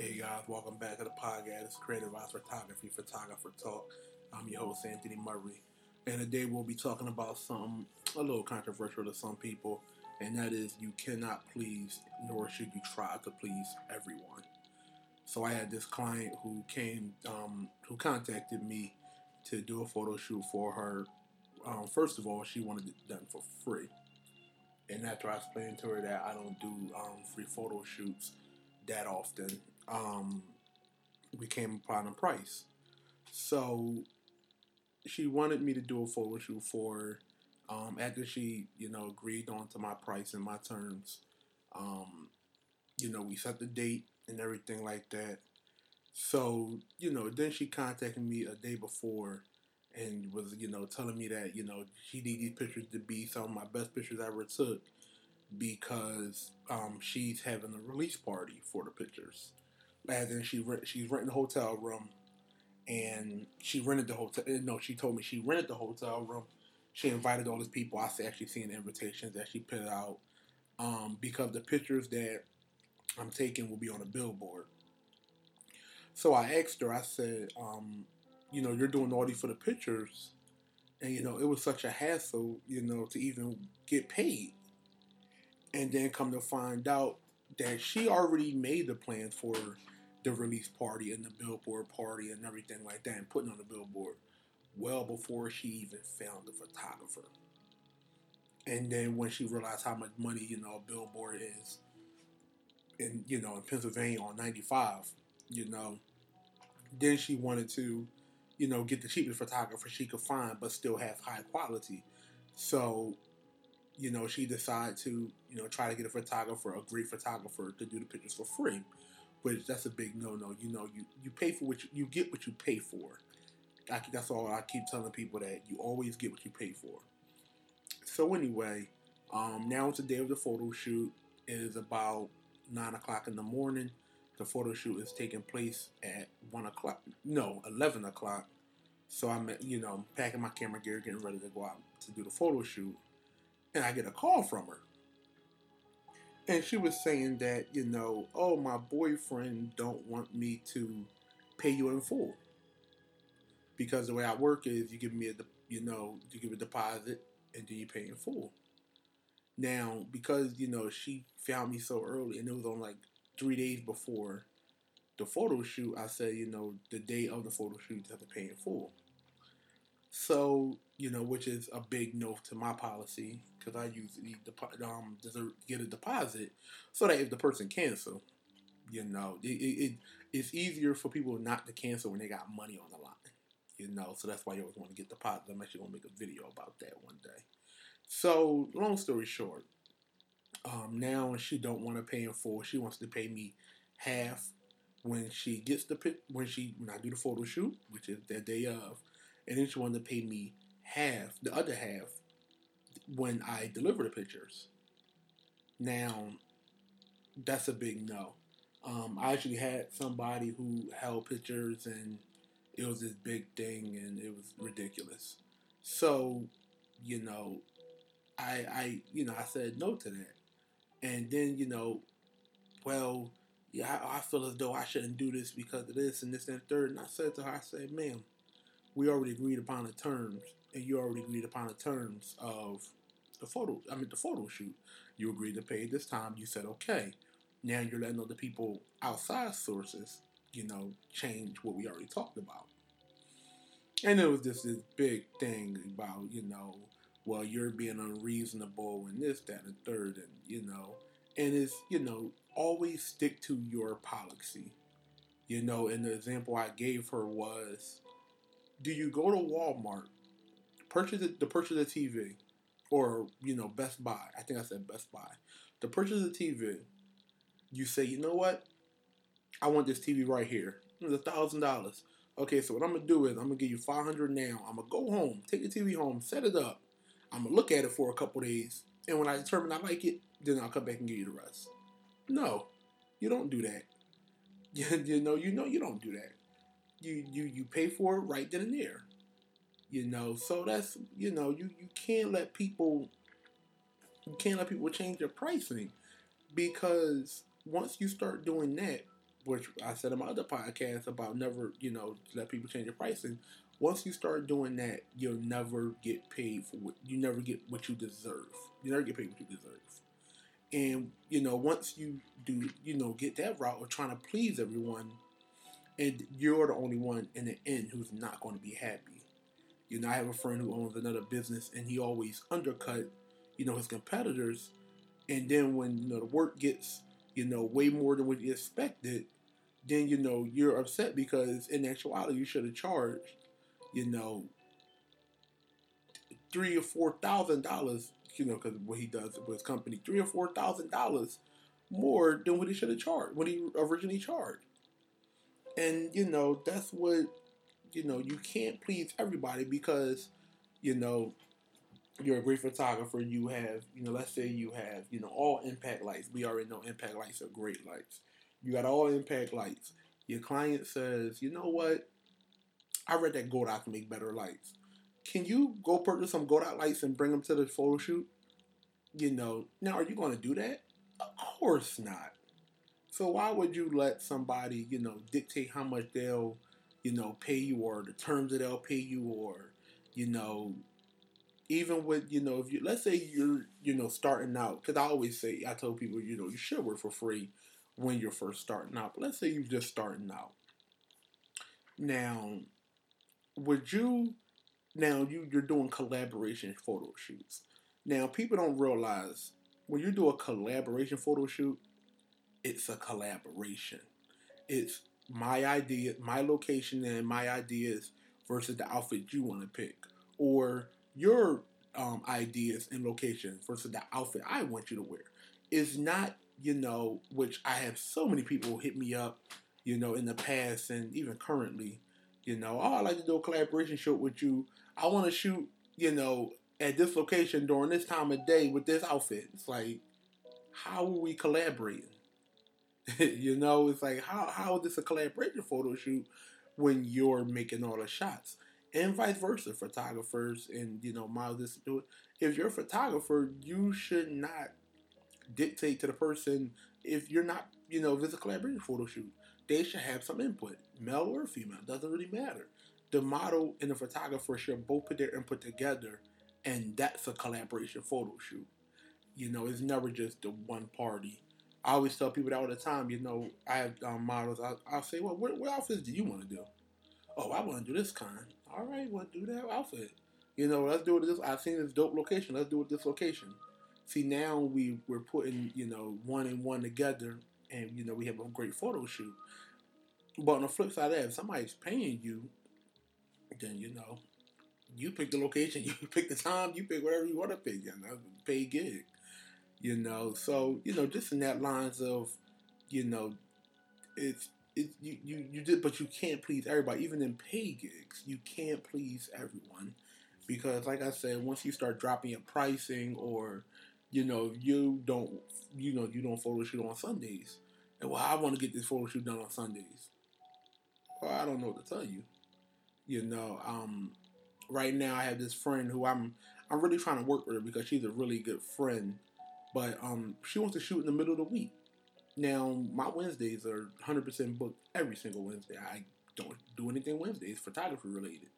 Hey guys, welcome back to the podcast. It's Creative Eyes Photography, Photographer Talk. I'm your host, Anthony Murray. And today we'll be talking about something a little controversial to some people, and that is you cannot please, nor should you try to please everyone. So I had this client who came, um, who contacted me to do a photo shoot for her. Um, first of all, she wanted it done for free. And after I explained to her that I don't do um, free photo shoots that often, um, we came upon a price. So she wanted me to do a photo shoot for her. Um, after she, you know, agreed on to my price and my terms, um, you know, we set the date and everything like that. So, you know, then she contacted me a day before and was, you know, telling me that, you know, she needed these pictures to be some of my best pictures I ever took because um, she's having a release party for the pictures. In, she she's renting a hotel room, and she rented the hotel. eh, No, she told me she rented the hotel room. She invited all these people. I actually seen the invitations that she put out um, because the pictures that I'm taking will be on a billboard. So I asked her. I said, um, you know, you're doing all these for the pictures, and you know, it was such a hassle, you know, to even get paid. And then come to find out that she already made the plans for the release party and the billboard party and everything like that, and putting on the billboard well before she even found the photographer. And then when she realized how much money, you know, a billboard is in, you know, in Pennsylvania on 95, you know, then she wanted to, you know, get the cheapest photographer she could find, but still have high quality. So, you know, she decided to, you know, try to get a photographer, a great photographer, to do the pictures for free. Which that's a big no-no. You know, you you pay for what you, you get what you pay for. I, that's all I keep telling people that you always get what you pay for. So anyway, um, now it's the day of the photo shoot. It is about nine o'clock in the morning. The photo shoot is taking place at one o'clock. No, eleven o'clock. So I'm, you know, packing my camera gear, getting ready to go out to do the photo shoot, and I get a call from her. And she was saying that, you know, oh, my boyfriend don't want me to pay you in full because the way I work is you give me a, you know, you give a deposit and then you pay in full. Now, because you know she found me so early, and it was on like three days before the photo shoot, I said, you know, the day of the photo shoot, you have to pay in full. So, you know, which is a big no to my policy because I usually depo- um get a deposit so that if the person cancel, you know, it, it, it it's easier for people not to cancel when they got money on the line. You know, so that's why you always want to get deposits. I'm actually gonna make a video about that one day. So, long story short, um, now she don't want to pay in full. She wants to pay me half when she gets the when she when I do the photo shoot, which is that day of, and then she wanted to pay me half, the other half, when I deliver the pictures. Now, that's a big no. Um, I actually had somebody who held pictures, and it was this big thing, and it was ridiculous. So, you know, I, I, you know, I said no to that, and then you know, well, yeah, I, I feel as though I shouldn't do this because of this and this and third. And I said to her, I said, ma'am, we already agreed upon the terms, and you already agreed upon the terms of the photo. I mean, the photo shoot. You agreed to pay this time. You said okay. Now you're letting other people outside sources, you know, change what we already talked about. And it was just this big thing about, you know, well, you're being unreasonable and this, that, and third, and you know, and it's, you know, always stick to your policy. You know, and the example I gave her was do you go to Walmart, purchase the, purchase a TV, or, you know, Best Buy? I think I said Best Buy. To purchase a TV, you say, you know what? I want this TV right here. It's a thousand dollars. Okay, so what I'm gonna do is I'm gonna give you five hundred now. I'm gonna go home, take the TV home, set it up. I'm gonna look at it for a couple days, and when I determine I like it, then I'll come back and give you the rest. No, you don't do that. You know, you know, you don't do that. You you you pay for it right then and there. You know, so that's you know, you you can't let people you can't let people change their pricing because once you start doing that, which I said in my other podcast about never, you know, let people change your pricing. Once you start doing that, you'll never get paid for what you never get what you deserve. You never get paid what you deserve. And you know, once you do, you know, get that route of trying to please everyone, and you're the only one in the end who's not going to be happy. You know, I have a friend who owns another business, and he always undercut, you know, his competitors. And then when you know the work gets, you know, way more than what you expected, then you know you're upset because in actuality you should have charged, you know, three or four thousand dollars you know, because what he does with his company, three or four thousand dollars more than what he should have charged when he originally charged. And you know, that's what you know. You can't please everybody because you know you're a great photographer. You have you know, let's say you have you know all impact lights. We already know impact lights are great lights. You got all impact lights. Your client says, you know what? I read that Godox can make better lights can you go purchase some Godox lights and bring them to the photo shoot? You know, now are you going to do that? Of course not. So why would you let somebody, you know, dictate how much they'll, you know, pay you or the terms that they'll pay you or, you know, even with, you know, if you, let's say you're, you know, starting out, because I always say, I tell people, you know, you should work for free when you're first starting out. But let's say you're just starting out. Now, would you now you you're doing collaboration photo shoots. Now people don't realize when you do a collaboration photo shoot, it's a collaboration. It's my idea, my location, and my ideas versus the outfit you want to pick, or your um, ideas and location versus the outfit I want you to wear. It's not, you know, which I have so many people hit me up, you know, in the past and even currently, you know, oh, I like to do a collaboration shoot with you. I want to shoot, you know, at this location during this time of day with this outfit. It's like, how are we collaborating? you know, it's like how how is this a collaboration photo shoot when you're making all the shots? And vice versa, photographers and you know models do it. If you're a photographer, you should not dictate to the person if you're not, you know, if it's a collaboration photo shoot. They should have some input, male or female, doesn't really matter the model and the photographer should both put their input together, and that's a collaboration photo shoot. You know, it's never just the one party. I always tell people that all the time. You know, I have um, models. I, will say, well, what, what outfits do you want to do? Oh, I want to do this kind. All right, to do that outfit. You know, let's do it. This I've seen this dope location. Let's do it this location. See, now we we're putting you know one and one together, and you know we have a great photo shoot. But on the flip side of that, if somebody's paying you then you know, you pick the location, you pick the time, you pick whatever you want to pick. You know, pay gig. You know, so you know, just in that lines of, you know, it's it you, you you did, but you can't please everybody. Even in pay gigs, you can't please everyone because, like I said, once you start dropping your pricing or you know you don't you know you don't photo shoot on Sundays, and well, I want to get this photo shoot done on Sundays. Well, I don't know what to tell you. You know, um, right now I have this friend who I'm I'm really trying to work with her because she's a really good friend, but um, she wants to shoot in the middle of the week. Now my Wednesdays are 100% booked every single Wednesday. I don't do anything Wednesdays, photography related.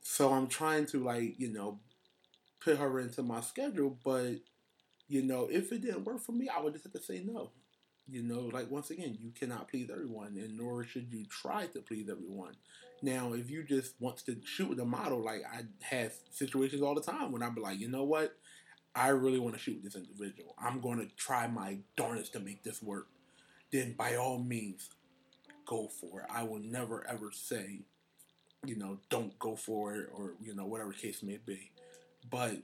So I'm trying to like you know put her into my schedule, but you know if it didn't work for me, I would just have to say no. You know, like once again, you cannot please everyone, and nor should you try to please everyone. Now, if you just want to shoot with a model, like I have situations all the time when I'm like, you know what, I really want to shoot this individual. I'm going to try my darnest to make this work. Then, by all means, go for it. I will never ever say, you know, don't go for it or you know whatever case may be. But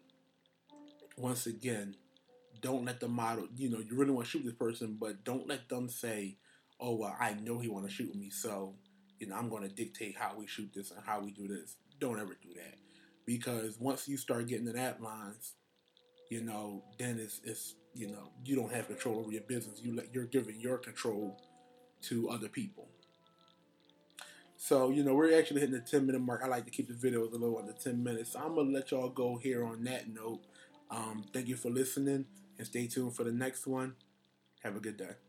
once again, don't let the model, you know, you really want to shoot this person, but don't let them say, oh, well, I know he want to shoot me, so, you know, I'm going to dictate how we shoot this and how we do this. Don't ever do that. Because once you start getting to that lines, you know, then it's, it's you know, you don't have control over your business. You let, you're giving your control to other people. So, you know, we're actually hitting the 10 minute mark. I like to keep the videos a little under 10 minutes. So I'm to let y'all go here on that note. Um, thank you for listening and stay tuned for the next one. Have a good day.